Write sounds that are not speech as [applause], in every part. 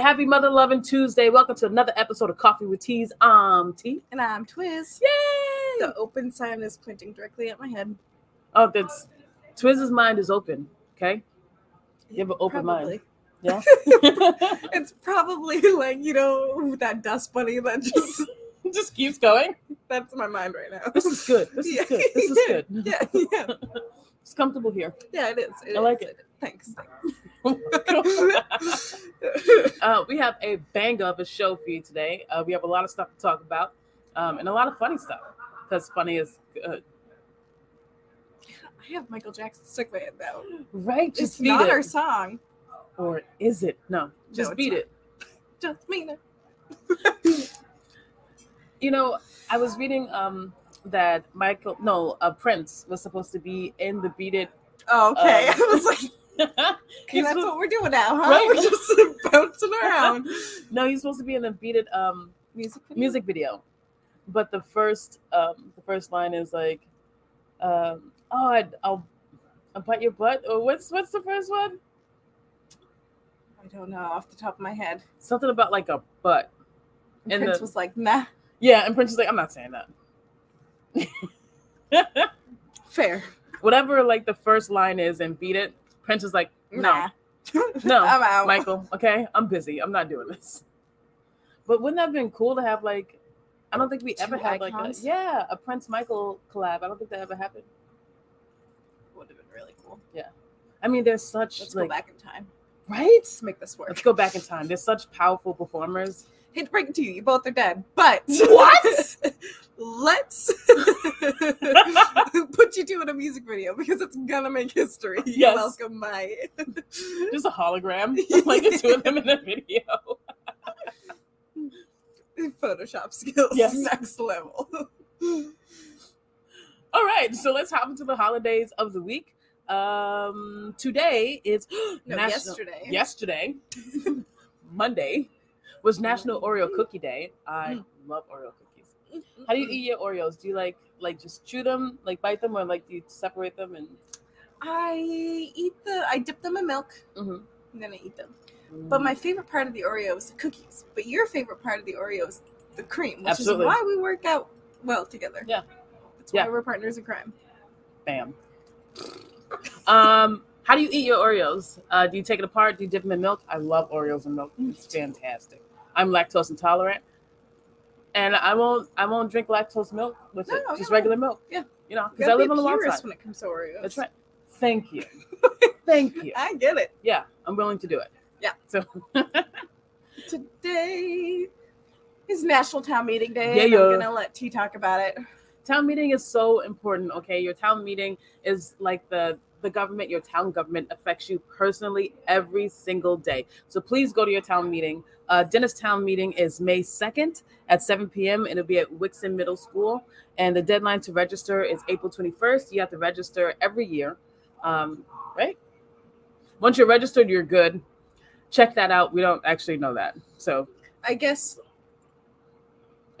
Happy Mother Loving Tuesday. Welcome to another episode of Coffee with Teas. I'm T. And I'm Twiz. Yay! The open sign is pointing directly at my head. Oh, that's Twiz's mind is open. Okay. You have an open mind. Yeah. [laughs] it's probably like, you know, that dust bunny that just [laughs] just keeps going. That's my mind right now. This is good. This Yeah. is good. This is good. [laughs] Yeah, yeah. It's comfortable here. Yeah, it is. It I like it. Thanks. [laughs] uh, we have a bang of a show for you today. Uh, we have a lot of stuff to talk about um, and a lot of funny stuff because funny is good. I have Michael Jackson stuck head. Right? Just It's beat not it. our song. Or is it? No, just it's beat not. it. [laughs] Just mean it. [laughs] You know, I was reading um, that Michael, no, uh, Prince was supposed to be in the Beat It. Oh, okay. Um, I was like, okay, [laughs] that's what we're doing now, huh? Right. [laughs] We're just bouncing around. [laughs] no, he's supposed to be in a Beat It um, Music video? music video, but the first um, the first line is like, um, "Oh, I'd, I'll I'll bite your butt." Or what's what's the first one? I don't know off the top of my head. Something about like a butt. And And Prince the- was like, nah, Yeah, and Prince is like, "I'm not saying that." fair. Whatever, like the first line is, and beat it. Prince is like, "No, Nah. [laughs] [laughs] no, I'm out. Michael. Okay, I'm busy. I'm not doing this." But wouldn't that have been cool to have like? I don't think we Two ever had like a yeah a Prince Michael collab. I don't think that ever happened. Would have been really cool. Yeah, I mean, there's such Let's like go back in time. right. Let's make this work. Let's go back in time. There's such powerful performers. Hate to break it to you, you both are dead. But What? [laughs] Let's [laughs] put you two in a music video because it's gonna make history. Yes. welcome, my [laughs] Just a hologram, like the two of them in a video. Photoshop skills. Yes. Next level. All right, so let's hop into the holidays of the week. Um, today is [gasps] No, National- yesterday. Yesterday, Monday, was National Oreo Cookie Day. I Mm. love Oreo cookies. How do you eat your Oreos? Do you like like just chew them, like bite them, or like do you separate them and? I eat the I dip them in milk Mhm. and then I eat them. But my favorite part of the Oreo is the cookies. But your favorite part of the Oreo is the cream, which Absolutely. is why we work out well together. Yeah. That's why Yeah. we're partners in crime. Bam. Um, how do you eat your Oreos? Uh, do you take it apart? Do you dip them in milk? I love Oreos in milk. It's fantastic. I'm lactose intolerant, and I won't. I won't drink lactose milk with it. No, Just no. regular milk. Yeah. You know, because I live be on the wild purist side. when it comes to Oreos. That's right. Thank you. [laughs] Thank you. I get it. Yeah, I'm willing to do it. Yeah. So [laughs] Today is National Town Meeting Day. Yeah, yeah. I'm gonna let T talk about it. town meeting is so important. Okay, your town meeting is like the the government. Your town government affects you personally every single day. So please go to your town meeting. Uh, Dennis Town meeting is May second at seven p.m. It'll be at Wixon Middle School, and the deadline to register is April twenty first. You have to register every year, um, right? Once you're registered, you're good. Check that out. We don't actually know that. So I guess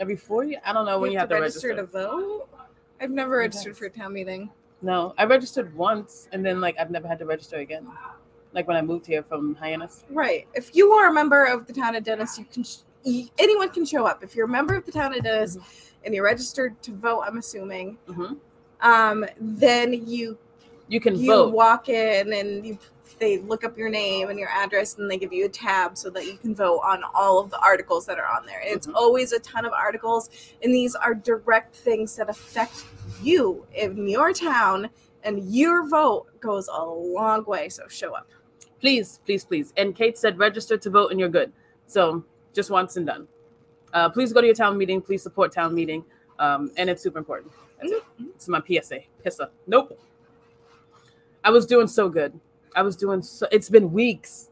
every four years, I don't know when you have, to register. to vote. I've never Okay. registered for a town meeting. No, I registered once, and then like I've never had to register again. Like when I moved here from Hyannis. Right. If you are a member of the town of Dennis, you can sh- anyone can show up. If you're a member of the town of Dennis Mm-hmm. and you're registered to vote, I'm assuming, hmm um, then you You can you vote. walk in and you they look up your name and your address and they give you a tab so that you can vote on all of the articles that are on there. And It's always a ton of articles and these are direct things that affect you in your town and your vote goes a long way. So show up. Please, please, please. And Kate said register to vote, and you're good. So just once and done. Uh, please go to your town meeting. Please support town meeting, um, and it's super important. That's it. It's my PSA. Pissa. Nope. I was doing so good. I was doing so. It's been weeks,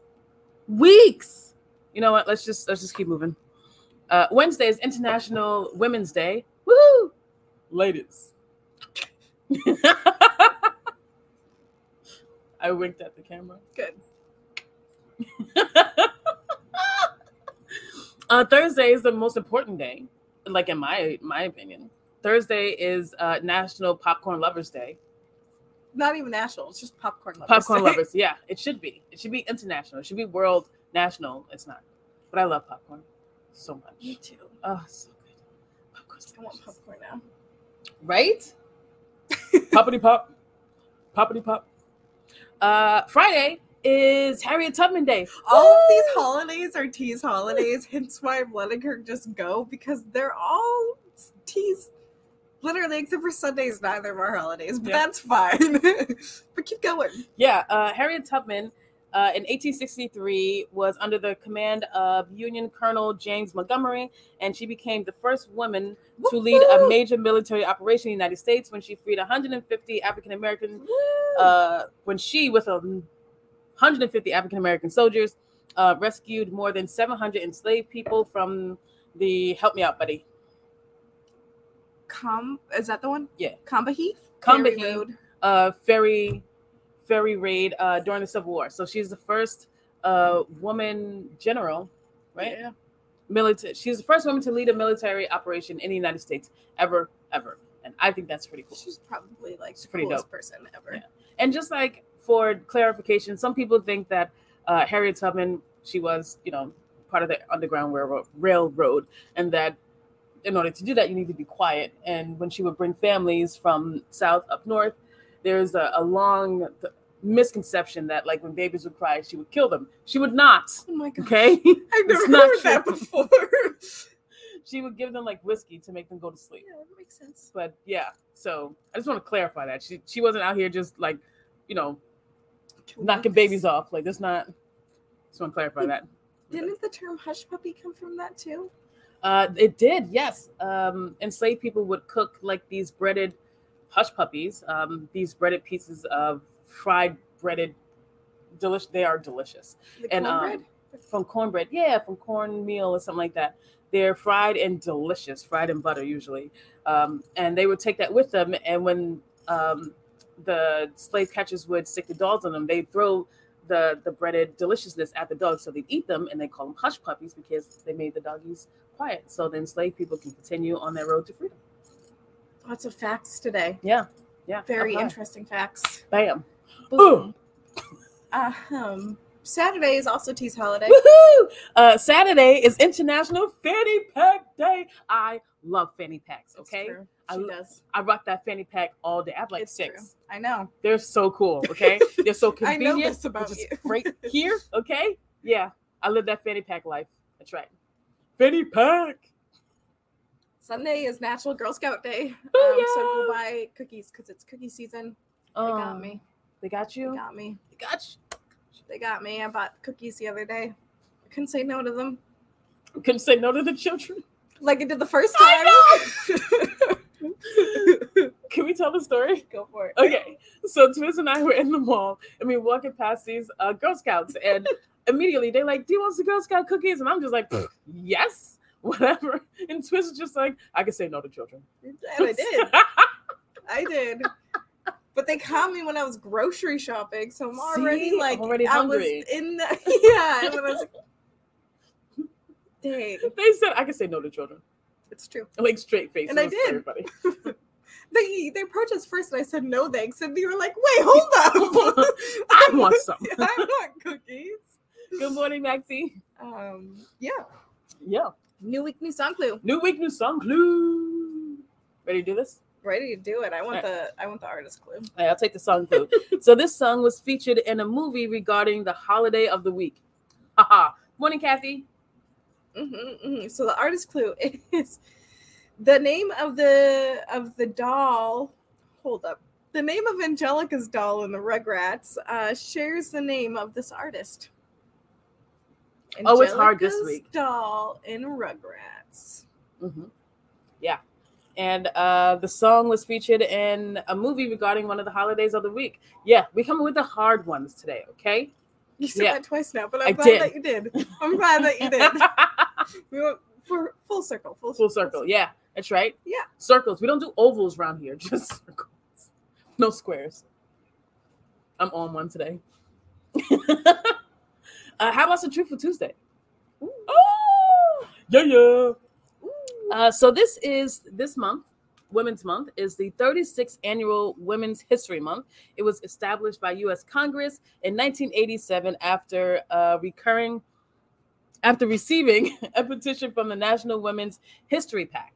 weeks. You know what? Let's just let's just keep moving. Uh, Wednesday is International Women's Day. Woohoo, ladies! [laughs] I winked at the camera. Good. [laughs] uh, Thursday is the most important day, like in my my opinion. Thursday is uh, National Popcorn Lovers Day. Not even national. It's just popcorn lovers. Popcorn Day. [laughs] lovers, yeah, it should be. It should be international. It should be world national. It's not. but I love popcorn so much. Me too. Oh, so good. Popcorn's I want popcorn now. Right? [laughs] Poppity pop. Poppity pop. Uh, Friday is Harriet Tubman Day. All of these holidays are T's holidays, hence why I'm letting her just go because they're all T's. Literally, except for Sundays, neither of our holidays, but Yeah. that's fine. [laughs] but keep going. Yeah, uh, Harriet Tubman uh, in 1863 was under the command of Union Colonel James Montgomery, and she became the first woman to lead a major military operation in the United States when she freed 150 African American uh, when she, with a 150 African American soldiers, uh, rescued more than 700 enslaved people from the help me out, buddy. Com is that the one? Yeah. Combahee? Combahee. Uh, ferry ferry raid uh, during the Civil War. So she's the first uh, woman general, right? Yeah. Military. She's the first woman to lead a military operation in the United States ever, ever. And I think that's pretty cool. She's probably like She's the pretty coolest dope. person ever. Yeah. And just like for clarification, some people think that uh, Harriet Tubman, she was, you know, part of the Underground Railroad, Railroad, and that in order to do that, you need to be quiet. And when she would bring families from south up north, there's a, a long th- misconception that, like, when babies would cry, she would kill them. She would not. Oh my god. Okay, [laughs] I've never heard that before. [laughs] she would give them like whiskey to make them go to sleep. yeah, that makes sense. But yeah, so I just want to clarify that she she wasn't out here just like, you know, knocking babies off. Like that's not. Just want to clarify that. Didn't the term hush puppy come from that too? Uh, it did, yes. Um, enslaved people would cook like these breaded hush puppies. Um, these breaded pieces of fried breaded, delicious. They are delicious The And, um, cornbread? from cornbread. Yeah, from cornmeal or something like that. They're fried and delicious, fried in butter usually. Um, and they would take that with them. And when um, the slave catchers would stick the dogs on them, they'd throw the the breaded deliciousness at the dogs, so they'd eat them, and they call them hush puppies because they made the doggies quiet. So the enslaved people can continue on their road to freedom. Lots of facts today. Yeah, yeah. Very okay. interesting facts. Bam. Boom. Um, Saturday is also T's holiday. Woohoo! Uh, Saturday is International Fanny Pack Day. I love fanny packs. Okay. I She does. I rock that fanny pack all day. I have like It's six. true. I know. They're so cool. [laughs] Okay, they're so convenient. I know this about you. just right [laughs] here. Okay, yeah, I live that fanny pack life. That's right. Fanny pack. Sunday is National Girl Scout Day. Um, Booyah! so go buy cookies because it's cookie season. They got Um, me. They got you. They got me. They got you. They got me. I bought cookies the other day. I couldn't say no to them. Couldn't say no to the children. Like I did the first time. I time. [laughs] Can we tell the story? Go for it. Okay, so Twiz and I were in the mall and we were walking past these uh, Girl Scouts, and [laughs] immediately they're like, "Do you want some Girl Scout cookies?" And I'm just like, "Yes, whatever." And Twiz is just like, "I can say no to children." And I did. [laughs] I did. But they caught me when I was grocery shopping, so I'm already See? like Already I was in the [laughs] yeah. And I was like, [laughs] dang, they said I can say no to children, it's true. like straight face. And I to did. Everybody. [laughs] They they approached us first, and I said no thanks, and they were like, wait, hold up, I want some. I want cookies. Good morning, Maxie. Um, yeah. Yeah. New week, new song clue. New week, new song clue. Ready to do this? Ready to do it. I want the I want the artist clue. Right, I'll take the song clue. [laughs] so this song was featured in a movie regarding the holiday of the week. Haha. Morning, Kathy. Mm-hmm, hmm So the artist clue [laughs] is the name of the of the doll. Hold up. The name of Angelica's doll in the Rugrats uh, shares the name of this artist. Oh, it's hard this week. Doll in Rugrats. hmm Yeah. And uh, the song was featured in a movie regarding one of the holidays of the week. Yeah, we coming with the hard ones today, okay? You said Yeah. that twice now, but I'm I glad did. that you did. I'm glad that you did. [laughs] We went for full circle. Full, Full circle. Yeah, that's right. Yeah. Circles. We don't do ovals around here, [laughs] just circles. No squares. I'm on one today. [laughs] uh, how about some Truthful Tuesday? Ooh. Oh, yeah, yeah. Uh, so this is this month, Women's Month, is the 36th annual Women's History Month. It was established by U.S. Congress in 1987 after a recurring after receiving [laughs] a petition from the National Women's History Pact.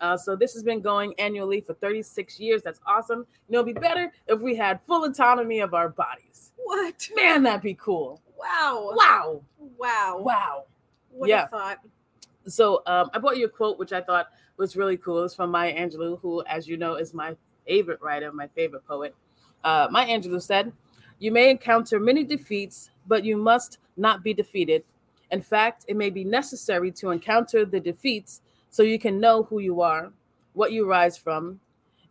Uh, so this has been going annually for 36 years. That's awesome. You know, it'd be better if we had full autonomy of our bodies. What? Man, that'd be cool. Wow. Wow. Wow. Wow. What Yeah. a thought. So um, I brought you a quote which I thought was really cool. It's from Maya Angelou, who, as you know, is my favorite writer, my favorite poet. Uh, Maya Angelou said, "You may encounter many defeats, but you must not be defeated. In fact, it may be necessary to encounter the defeats so you can know who you are, what you rise from,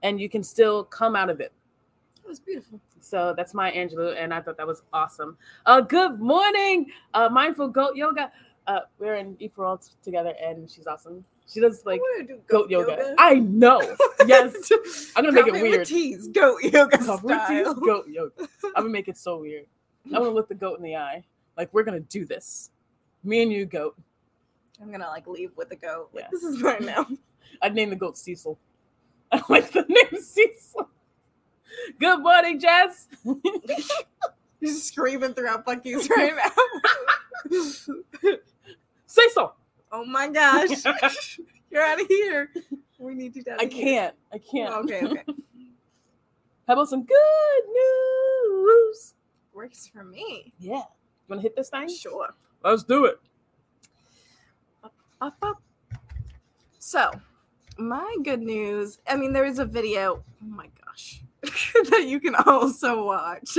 and you can still come out of it." It was beautiful. So that's Maya Angelou, and I thought that was awesome. Uh, good morning, uh, Mindful Goat Yoga. Uh, we're in Ephraim together, and she's awesome. She does like do goat yoga. I know. Yes, [laughs] I'm gonna make it weird. with teas, goat yoga Coffee with teas, style. goat yoga. [laughs] I'm gonna make it so weird. I'm gonna look the goat in the eye, like we're gonna do this. Me and you, goat. I'm gonna like leave with the goat. Like Yeah. this is mine now. [laughs] I'd name the goat Cecil. I like the name Cecil. Good morning, Jess. You're screaming throughout Bucky's right now. Cecil. oh my gosh. [laughs] You're out of here. We need you down. I can't. I can't. Oh, okay, okay. [laughs] How about some good news? Works for me. Yeah. You want to hit this thing? Sure. Let's do it. Up, Up, up. So, my good news. I mean, there is a video. Oh my gosh, [laughs] that you can also watch.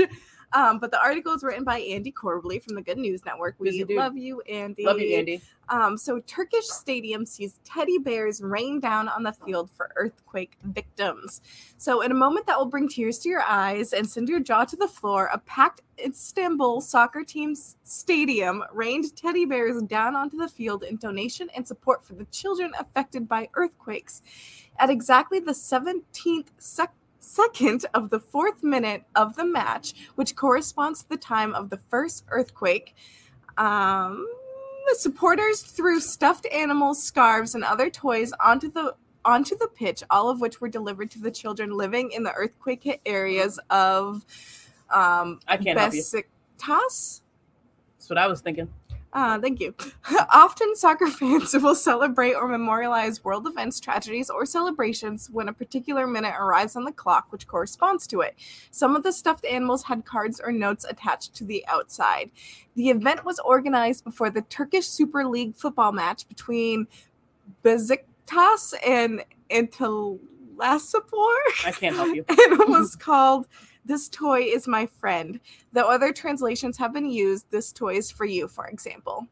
Um, but the article is written by Andy Corbley from the Good News Network. We love you, Andy. Love you, Andy. Um, so Turkish stadium sees teddy bears rain down on the field for earthquake victims. So in a moment that will bring tears to your eyes and send your jaw to the floor, a packed Istanbul soccer team's stadium rained teddy bears down onto the field in donation and support for the children affected by earthquakes. At exactly the 17th sec- second of the fourth minute of the match, which corresponds to the time of the first earthquake, um, the supporters threw stuffed animals, scarves, and other toys onto the onto the pitch, all of which were delivered to the children living in the earthquake hit areas of um, I can't help you. Besiktas. That's what I was thinking. Uh, thank you. [laughs] Often, soccer [laughs] fans will celebrate or memorialize world events, tragedies, or celebrations when a particular minute arrives on the clock, which corresponds to it. Some of the stuffed animals had cards or notes attached to the outside. The event was organized before the Turkish Super League football match between Besiktas and Antalyaspor. I can't help you. [laughs] it was called This Toy is My Friend. Though other translations have been used, This Toy is for You, for example.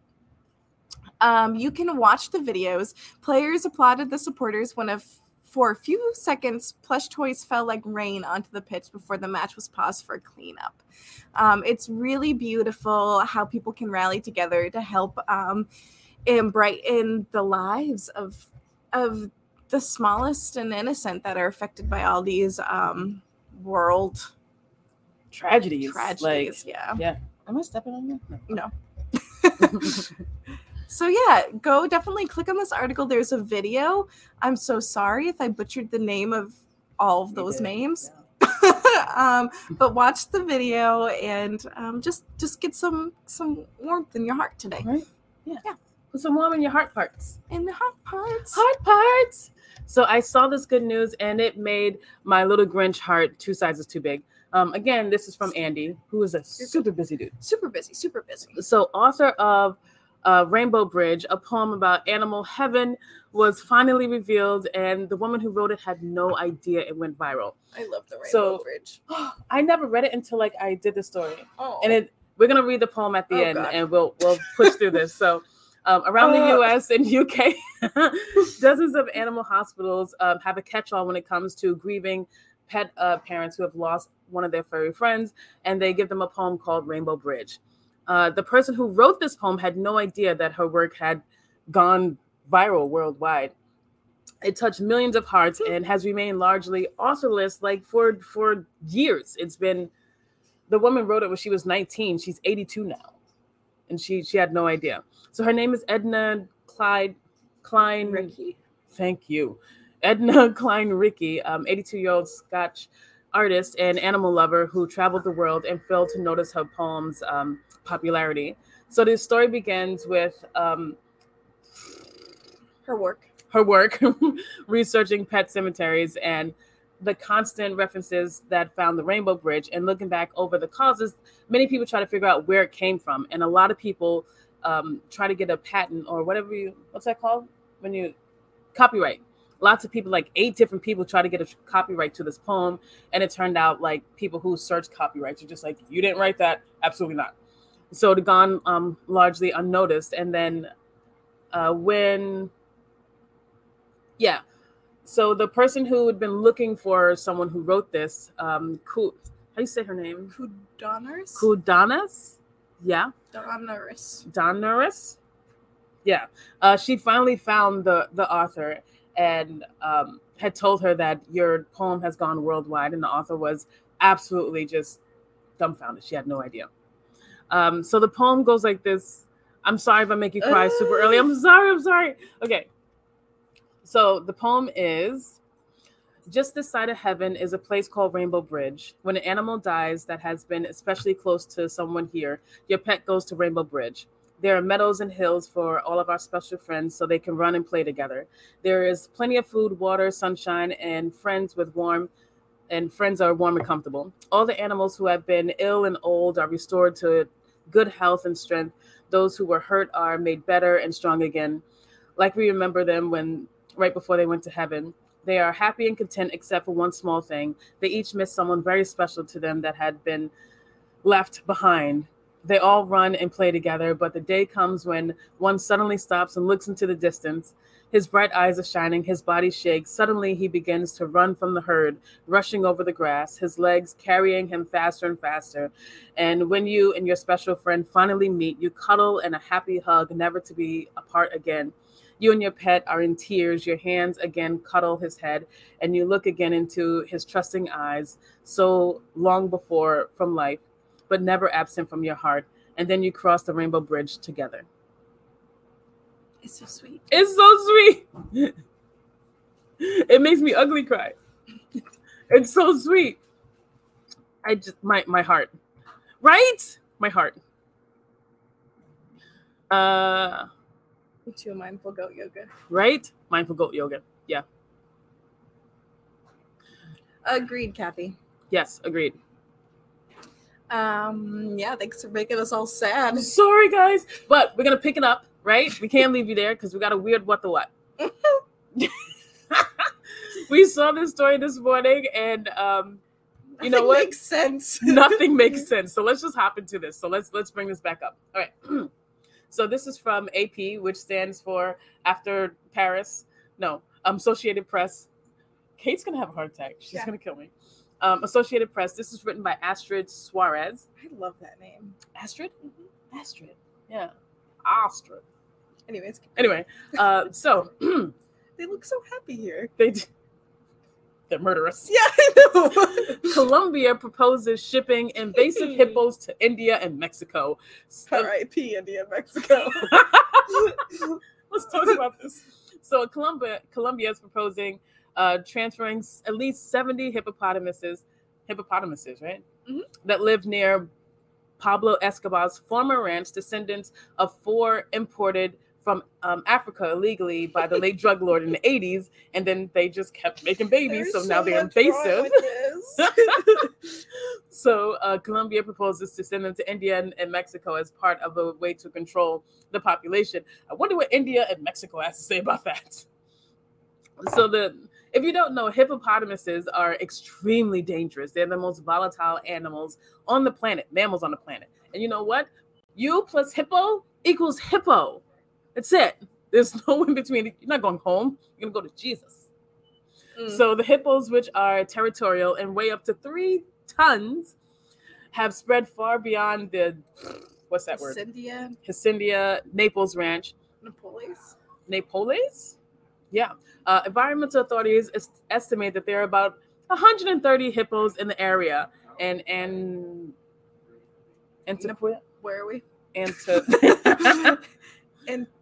Um, you can watch the videos. Players applauded the supporters when, a f- for a few seconds, plush toys fell like rain onto the pitch before the match was paused for cleanup. Um, it's really beautiful how people can rally together to help um, and brighten the lives of of the smallest and innocent that are affected by all these um, world Tragedies. tragedies. Like, yeah. yeah. Am I stepping on you? No. [laughs] So yeah, go definitely click on this article. There's a video. I'm so sorry if I butchered the name of all of those names. [laughs] um, but watch the video and um, just just get some some warmth in your heart today. Right? Yeah. Yeah. Put some warm in your heart parts. In the heart parts. Heart parts. So I saw this good news and it made my little Grinch heart two sizes too big. Um, again, this is from Andy, who is a super busy dude. Super busy, super busy. So, author of uh, Rainbow Bridge, a poem about animal heaven, was finally revealed, and the woman who wrote it had no idea it went viral. I love the Rainbow So- Bridge. [gasps] I never read it until like I did the story, Oh, and it we're gonna read the poem at the Oh, end, God. and we'll we'll push through this. So. Um, around the Uh. U.S. and [laughs] U.K., dozens of animal hospitals um, have a catch-all when it comes to grieving pet uh, parents who have lost one of their furry friends, and they give them a poem called Rainbow Bridge. Uh, the person who wrote this poem had no idea that her work had gone viral worldwide. It touched millions of hearts and has remained largely authorless, like for for years. It's been the woman wrote it when she was 19. She's 82 now, and she she had no idea. So her name is Edna Clyde Clyne-Rekhy. Thank you. Edna [laughs] Clyne-Rekhy, um, 82 year old Scotch artist and animal lover who traveled the world and failed to notice her poem's um, popularity. So the story begins with um, Her work. her work [laughs] researching pet cemeteries and the constant references that found the Rainbow Bridge and looking back over the causes, many people try to figure out where it came from. And a lot of people um, try to get a patent or whatever you, what's that called? When you, copyright. Lots of people, like eight different people, try to get a copyright to this poem. And it turned out like people who search copyrights are just like, you didn't write that? Absolutely not. So it had gone um, largely unnoticed. And then uh, when, yeah, so the person who had been looking for someone who wrote this, um, Ku, how do you say her name? Koudounaris? Kudanas? Yeah, Koudounaris. Donaris? Yeah. Uh, she finally found the, the author and um, had told her that your poem has gone worldwide, and the author was absolutely just dumbfounded. She had no idea. Um, so the poem goes like this. I'm sorry if I make you cry super early. I'm sorry. I'm sorry. Okay. So the poem is just this side of heaven is a place called Rainbow Bridge. When an animal dies that has been especially close to someone here, your pet goes to Rainbow Bridge. There are meadows and hills for all of our special friends so they can run and play together. There is plenty of food, water, sunshine, and friends with warm and friends are warm and comfortable. All the animals who have been ill and old are restored to good health and strength. Those who were hurt are made better and strong again, like we remember them when right before they went to heaven. They are happy and content except for one small thing. They each miss someone very special to them that had been left behind. They all run and play together, but the day comes when one suddenly stops and looks into the distance. His bright eyes are shining, his body shakes. Suddenly, he begins to run from the herd, rushing over the grass, his legs carrying him faster and faster. And when you and your special friend finally meet, you cuddle in a happy hug, never to be apart again. You and your pet are in tears. Your hands again cuddle his head, and you look again into his trusting eyes, so long before from life, but never absent from your heart. And then you cross the rainbow bridge together. It's so sweet. It's so sweet. [laughs] it makes me ugly cry. [laughs] It's so sweet. I just my my heart. Right? My heart. Uh Me too, mindful goat yoga. right? Mindful goat yoga. Yeah. Agreed, Kathy. Yes, agreed. Um, yeah, thanks for making us all sad. Sorry guys, but we're gonna pick it up, right? We can't leave you there because we got a weird what the what. [laughs] we saw this story this morning and um you know what? Makes sense. nothing makes [laughs] sense. So let's just hop into this. So let's let's bring this back up. All right. [clears throat] so this is from AP, which stands for After Paris. No, um, Associated Press. Kate's gonna have a heart attack. She's Yeah. gonna kill me. Um, Associated Press. This is written by Astrid Suarez. I love that name. Astrid. Astrid. Yeah. Astrid. Anyways, Anyway, uh, so [clears throat] they look so happy here. they they're murderous. [laughs] Yeah, I know. [laughs] Colombia proposes shipping invasive [laughs] hippos to India and Mexico. R.I.P. India, Mexico. Let's talk about this. So Colombia, Colombia is proposing uh, transferring at least 70 hippopotamuses, hippopotamuses, right? Mhm. That live near Pablo Escobar's former ranch, descendants of four imported from um, Africa illegally by the late drug lord in the 80s, and then they just kept making babies, There's so now they're invasive. [laughs] [laughs] so uh, Colombia proposes to send them to India and, and Mexico as part of a way to control the population. I wonder what India and Mexico has to say about that. So the if you don't know, hippopotamuses are extremely dangerous. They're the most volatile animals on the planet, mammals on the planet. And you know what? You plus hippo equals hippo. That's it. There's [laughs] no in between. You're not going home. You're gonna go to Jesus. Mm. So the hippos, which are territorial and weigh up to three tons, have spread far beyond the what's that word? Cynthia Hacienda Naples Ranch. Napoles. Napoles? Yeah. Uh, environmental authorities es- estimate that there are about 130 hippos in the area. And and and Antioquia, Where are we? Anti- [laughs] [laughs]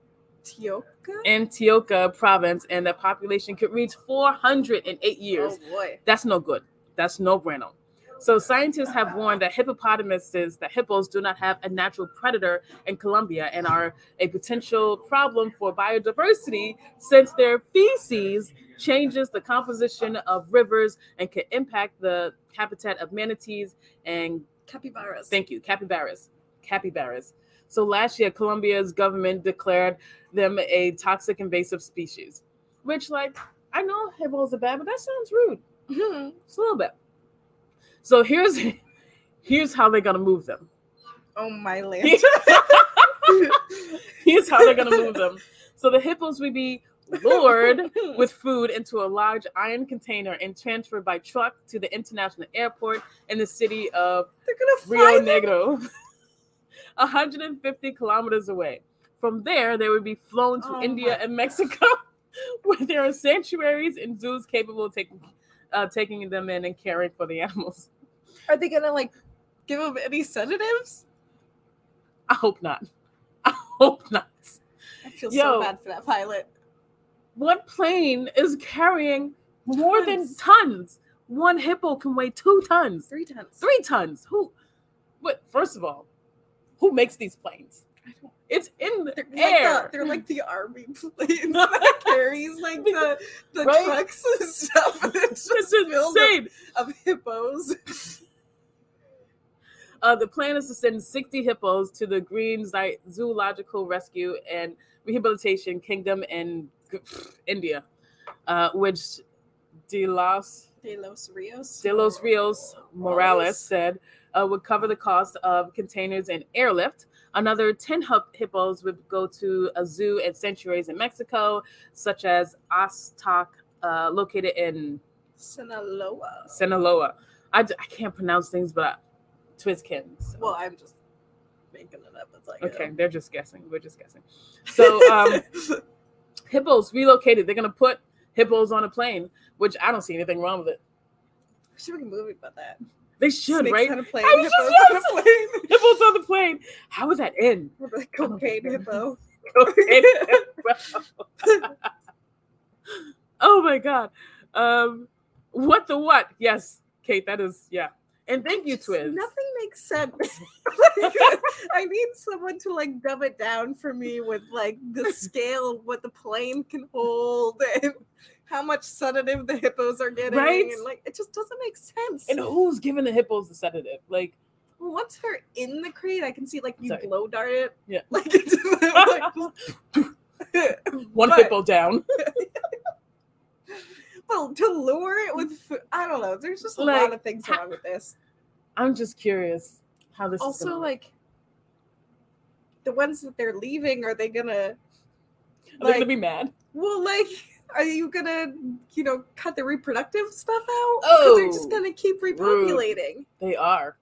Antioquia. Antioquia province, and the population could reach 408 years. Oh boy. That's no good. That's no bueno. So scientists have warned that hippopotamuses, that hippos do not have a natural predator in Colombia and are a potential problem for biodiversity since their feces changes the composition of rivers and can impact the habitat of manatees and Capybaras. thank you, capybaras. Capybaras. So last year, Colombia's government declared them a toxic invasive species, which like I know hippos are bad, but that sounds rude. Mhm. It's a little bit. So here's [laughs] here's how they're gonna move them. oh my [laughs] land. here's how they're gonna move them. So the hippos will be lured with food into a large iron container and transferred by truck to the international airport in the city of Rio. Negro, [laughs] 150 kilometers away. From there, they would be flown to Oh India and Mexico, [laughs] where there are sanctuaries and zoos capable of taking uh, taking them in and caring for the animals. Are they gonna like give them any sedatives? I hope not. I hope not. I feel Yo. so bad for that pilot. What plane is carrying more than Tons. One hippo can weigh two tons, Three tons. three tons. Who? What? First of all, who makes these planes? I don't- It's in the They're air. like the, they're like the army [laughs] planes [laughs] that carries like the, the Right? trucks and stuff. And it's It's just of, insane. of hippos. Uh, the plan is to send 60 hippos to the Green Zoological Rescue and Rehabilitation Kingdom in India, uh, which De Los, De los Rios. De Los Rios Morales said uh, would cover the cost of containers and airlift. Another 10 hippos would go to a zoo and sanctuaries in Mexico, such as Aztac, uh, located in Sinaloa. Sinaloa. I, d- I can't pronounce things, but I, Twiz can. so- Well, I'm just making it up. It's like Okay, they're just guessing. We're just guessing. So um, [laughs] hippos relocated. They're gonna put hippos on a plane, which I don't see anything wrong with it. we should make a movie about that. They should, Snakes right? on a plane. I was hippos just- on a plane. Hippos on the plane. How would that end? With a [laughs] cocaine hippo. [laughs] oh my god. Um, what the what? Yes, Kate. That is yeah. And thank you, twins. Nothing makes sense. [laughs] I need someone to like dumb it down for me with like the scale of what the plane can hold and how much sedative the hippos are getting. Right? And like it just doesn't make sense. And who's giving the hippos the sedative? Like, Well, once they're in the crate, I can see like you Sorry. blow dart it. Yeah. [laughs] Like like, [laughs] one But- hippo down. [laughs] well, to lure it with food, I don't know. There's just a Like, lot of things wrong with this. I'm just curious how this is Also, like the ones that they're leaving, are they gonna Are they gonna be mad? Well, like, are you gonna, you know, cut the reproductive stuff out? Because they're just Oh, gonna keep repopulating. They are.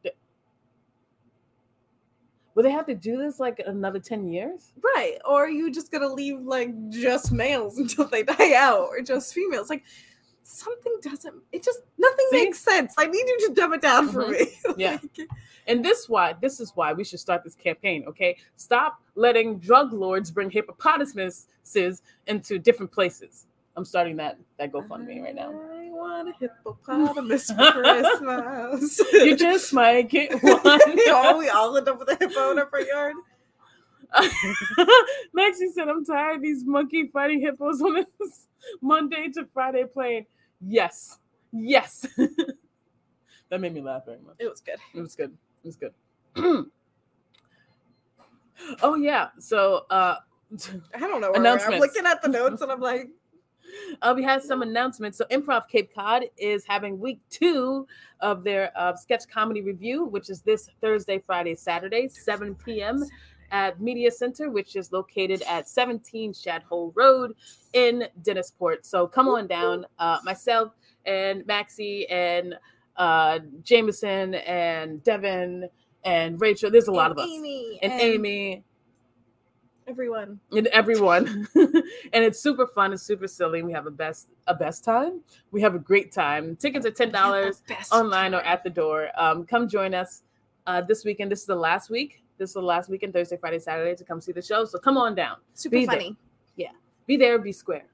Will they have to do this like another 10 years? Right. Or are you just gonna leave like just males [laughs] until they die out or just females? Like something doesn't it just nothing See? makes sense. I need you to dumb it down for Mhm. me. [laughs] Yeah. Like, And this why this is why we should start this campaign, okay? Stop letting drug lords bring hippopotamuses into different places. I'm starting that that GoFundMe right now. I want a hippopotamus for Christmas. [laughs] You just might get [laughs] one. [laughs] oh, we all end up with a hippo in our front yard. Maxie said, I'm tired of these monkey fighting hippos on this Monday to Friday plane. Yes. Yes. that made me laugh very much. It was good. It was good. It was good. [clears throat] oh yeah. So uh I don't know. Where we. I'm looking at the notes and I'm like, Uh, we had some announcements. So, Improv Cape Cod is having week two of their uh, sketch comedy review, which is this Thursday, Friday, Saturday, 7 p.m. at Media Center, which is located at 17 Shad Hole Road in Dennisport. So, come on down. Uh, myself and Maxie and uh, Jameson and Devin and Rachel. There's a lot and of us. Amy And Amy everyone. and everyone. [laughs] And it's super fun it's super silly. We have a best a best time. We have a great time. Tickets are ten dollars online or at the door. Um, come join us uh, this weekend. This is the last week. This is the last weekend thursday friday saturday to come see the show. So come on down. Super be there. funny. be there. Be square.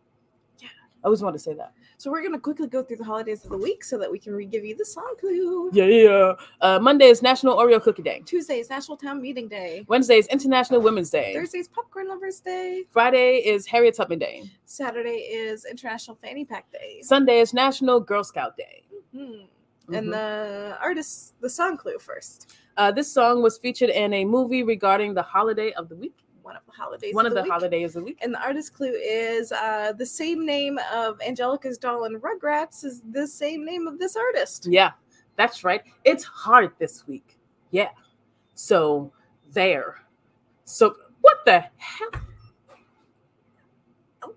Yeah. I always want to say that. So we're gonna quickly go through the holidays of the week so that we can re-give you the song clue. Yeah, yeah. Uh, Monday is National Oreo Cookie Day. Tuesday is National Town Meeting Day. Wednesday is International Women's Day. Thursday is Popcorn Lovers Day. Friday is Harriet Tubman Day. Saturday is International Fanny Pack Day. Sunday is National Girl Scout Day. Mhm. Mhm. And the artist, the song clue first. Uh, this song was featured in a movie regarding the holiday of the week. One of the holidays. One of the week. holidays of the week. And the artist clue is uh, the same name of Angelica's doll in Rugrats is the same name of this artist. Yeah, that's right. It's hard this week. Yeah. So there. So what the hell?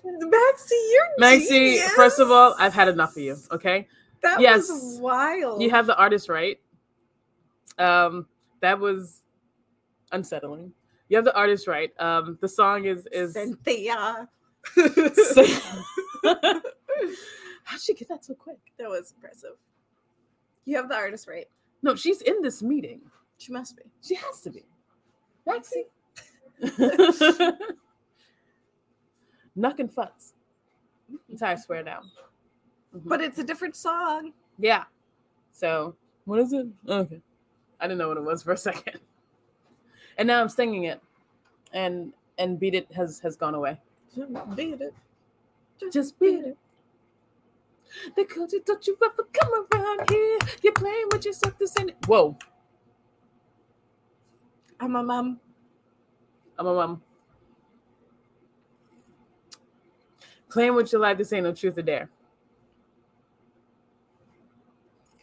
Maxie, you're Maxie, genius. first of all, I've had enough of you. Okay. that yes. was wild. You have the artist right. Um, that was unsettling. You have the artist right. Um, the song is is Cynthia. [laughs] How'd she get that so quick? that was impressive. You have the artist right. No, she's in this meeting. She must be. She has to be. Maxie. [laughs] Knuck and futz. That's how I swear down. Mhm. But it's a different song. yeah. So what is it? Okay. I didn't know what it was for a second. And now I'm singing it. And and beat it has has gone away. Beat it. Just beat it. The culture don't you ever come around here. You're playing with yourself this ain't it. Whoa. I'm a mom. I'm a mom. Playing with your life, this ain't no truth or dare.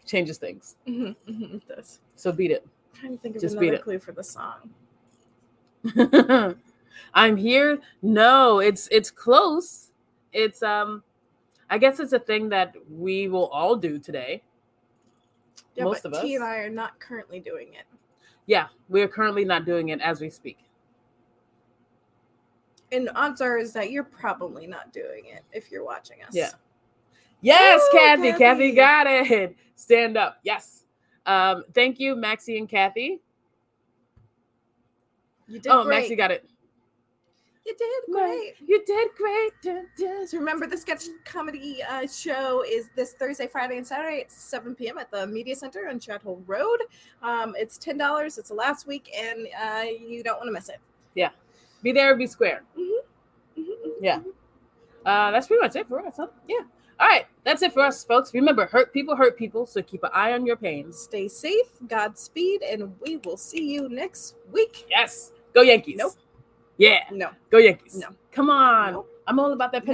Changes things. Mhm, mhm, it does. So beat it. I'm trying to think of Just another clue for the song. [laughs] I'm here. No, it's it's close. It's um I guess it's a thing that we will all do today. Yeah, Most but of T us. and I are not currently doing it. Yeah, we are currently not doing it as we speak. And odds are is that you're probably not doing it if you're watching us. Yeah. Yes, Woo, Kathy. Kathy Kathy. got it. Stand up. Yes. Um, thank you, Maxie and Kathy. You did great. Oh, great. Maxie got it. you did great. You did great. Dun, dun. So remember, the sketch comedy uh, show is this Thursday, Friday, and Saturday at 7 p.m. at the Media Center on Shad Hole Road. Um, it's ten dollars. It's the last week, and uh, you don't want to miss it. Yeah. Be there be square. Mhm, Yeah. mhm. Uh, that's pretty much it for us, huh? Yeah. All right. That's it for us, folks. Remember, hurt people hurt people, so keep an eye on your pain. Stay safe, Godspeed, and we will see you next week. Yes. Go Yankees. Nope. Yeah. No. Go Yankees. No. Come on. Nope. I'm all about that.